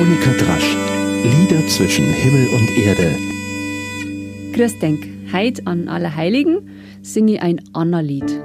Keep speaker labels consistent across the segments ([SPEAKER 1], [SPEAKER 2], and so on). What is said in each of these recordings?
[SPEAKER 1] Monika Drasch. Lieder zwischen Himmel und Erde.
[SPEAKER 2] Grüß denk, heit an Allerheiligen singe ich ein Anna-Lied.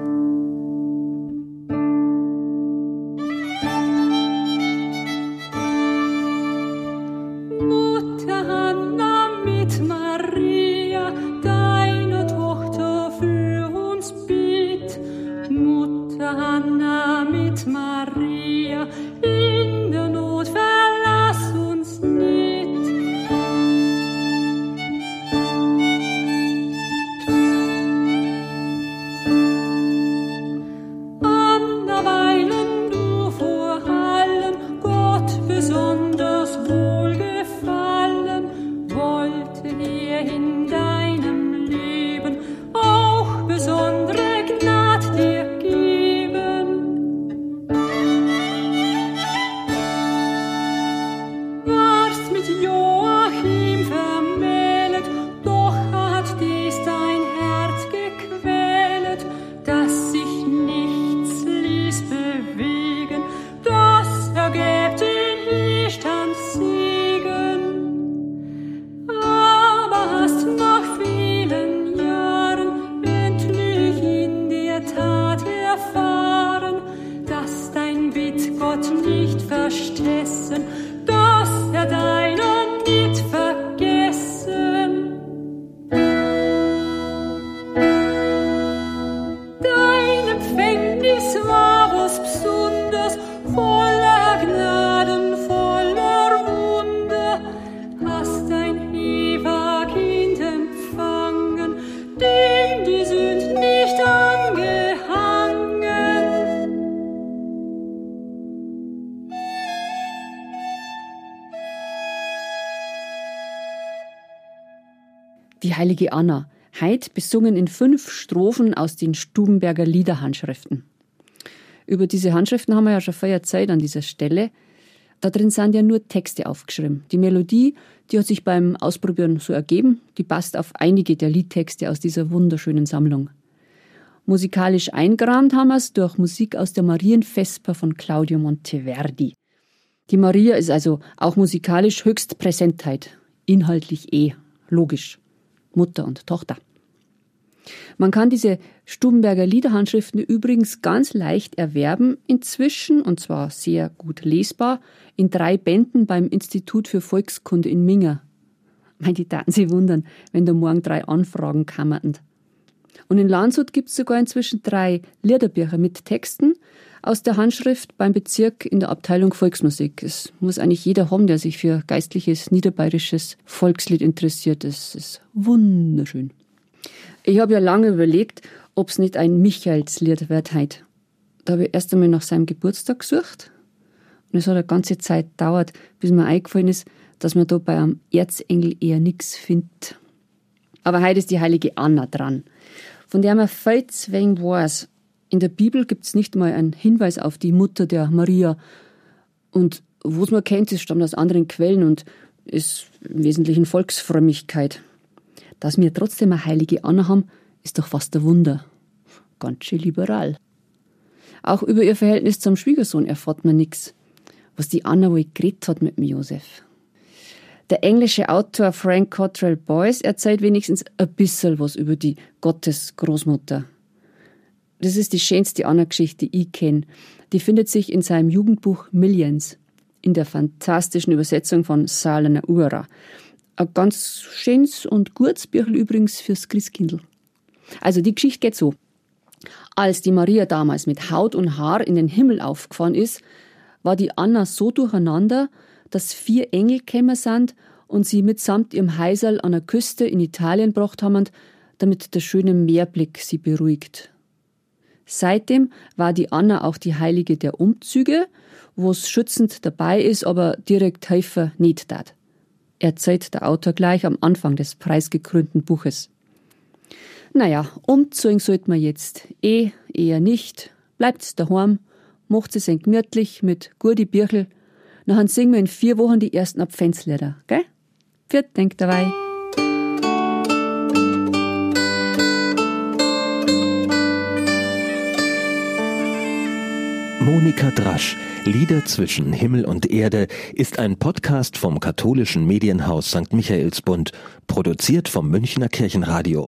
[SPEAKER 2] 面前哟。Die heilige Anna, heit besungen in fünf Strophen aus den Stubenberger Liederhandschriften. Über diese Handschriften haben wir ja schon vorher Zeit an dieser Stelle. Da drin sind ja nur Texte aufgeschrieben. Die Melodie, die hat sich beim Ausprobieren so ergeben, die passt auf einige der Liedtexte aus dieser wunderschönen Sammlung. Musikalisch eingerahmt haben wir es durch Musik aus der Marienvesper von Claudio Monteverdi. Die Maria ist also auch musikalisch höchst Präsentheit, inhaltlich eh, logisch. Mutter und Tochter. Man kann diese Stubenberger Liederhandschriften übrigens ganz leicht erwerben, inzwischen, und zwar sehr gut lesbar, in drei Bänden beim Institut für Volkskunde in Minger. Mein, die taten Sie wundern, wenn da morgen drei Anfragen kamen. Und in Landshut gibt es sogar inzwischen drei Liederbücher mit Texten aus der Handschrift beim Bezirk in der Abteilung Volksmusik. Es muss eigentlich jeder haben, der sich für geistliches niederbayerisches Volkslied interessiert. Es ist wunderschön. Ich habe ja lange überlegt, ob es nicht ein Michaelslied wird heute. Da habe ich erst einmal nach seinem Geburtstag gesucht. Und es hat eine ganze Zeit gedauert, bis mir eingefallen ist, dass man da bei einem Erzengel eher nichts findet. Aber heute ist die heilige Anna dran, von der man viel zu weiß. In der Bibel gibt es nicht mal einen Hinweis auf die Mutter der Maria. Und was man kennt, es stammt aus anderen Quellen und ist im Wesentlichen Volksfrömmigkeit. Dass wir trotzdem eine heilige Anna haben, ist doch fast ein Wunder. Ganz schön liberal. Auch über ihr Verhältnis zum Schwiegersohn erfährt man nichts. Was die Anna wohl geredet hat mit dem Josef. Der englische Autor Frank Cottrell Boyce erzählt wenigstens ein bisschen was über die Gottesgroßmutter. Das ist die schönste Anna-Geschichte, die ich kenne. Die findet sich in seinem Jugendbuch Millions, in der fantastischen Übersetzung von Salena Ura. Ein ganz schönes und gutes Büchel übrigens fürs Christkindl. Also die Geschichte geht so. Als die Maria damals mit Haut und Haar in den Himmel aufgefahren ist, war die Anna so durcheinander, dass vier Engel gekommen sind und sie mitsamt ihrem Heisel an der Küste in Italien gebracht haben, damit der schöne Meerblick sie beruhigt. Seitdem war die Anna auch die Heilige der Umzüge, wo es schützend dabei ist, aber direkt helfen nicht dat. Erzählt der Autor gleich am Anfang des preisgekrönten Buches. Naja, umzogen sollte man jetzt eh, eher nicht. Bleibt's daheim, macht es gemütlich mit gute Birchel. Nachher singen wir in vier Wochen die ersten Adventslieder, gell? Viert denkt dabei.
[SPEAKER 1] Monika Drasch, Lieder zwischen Himmel und Erde, ist ein Podcast vom katholischen Medienhaus St. Michaelsbund, produziert vom Münchner Kirchenradio.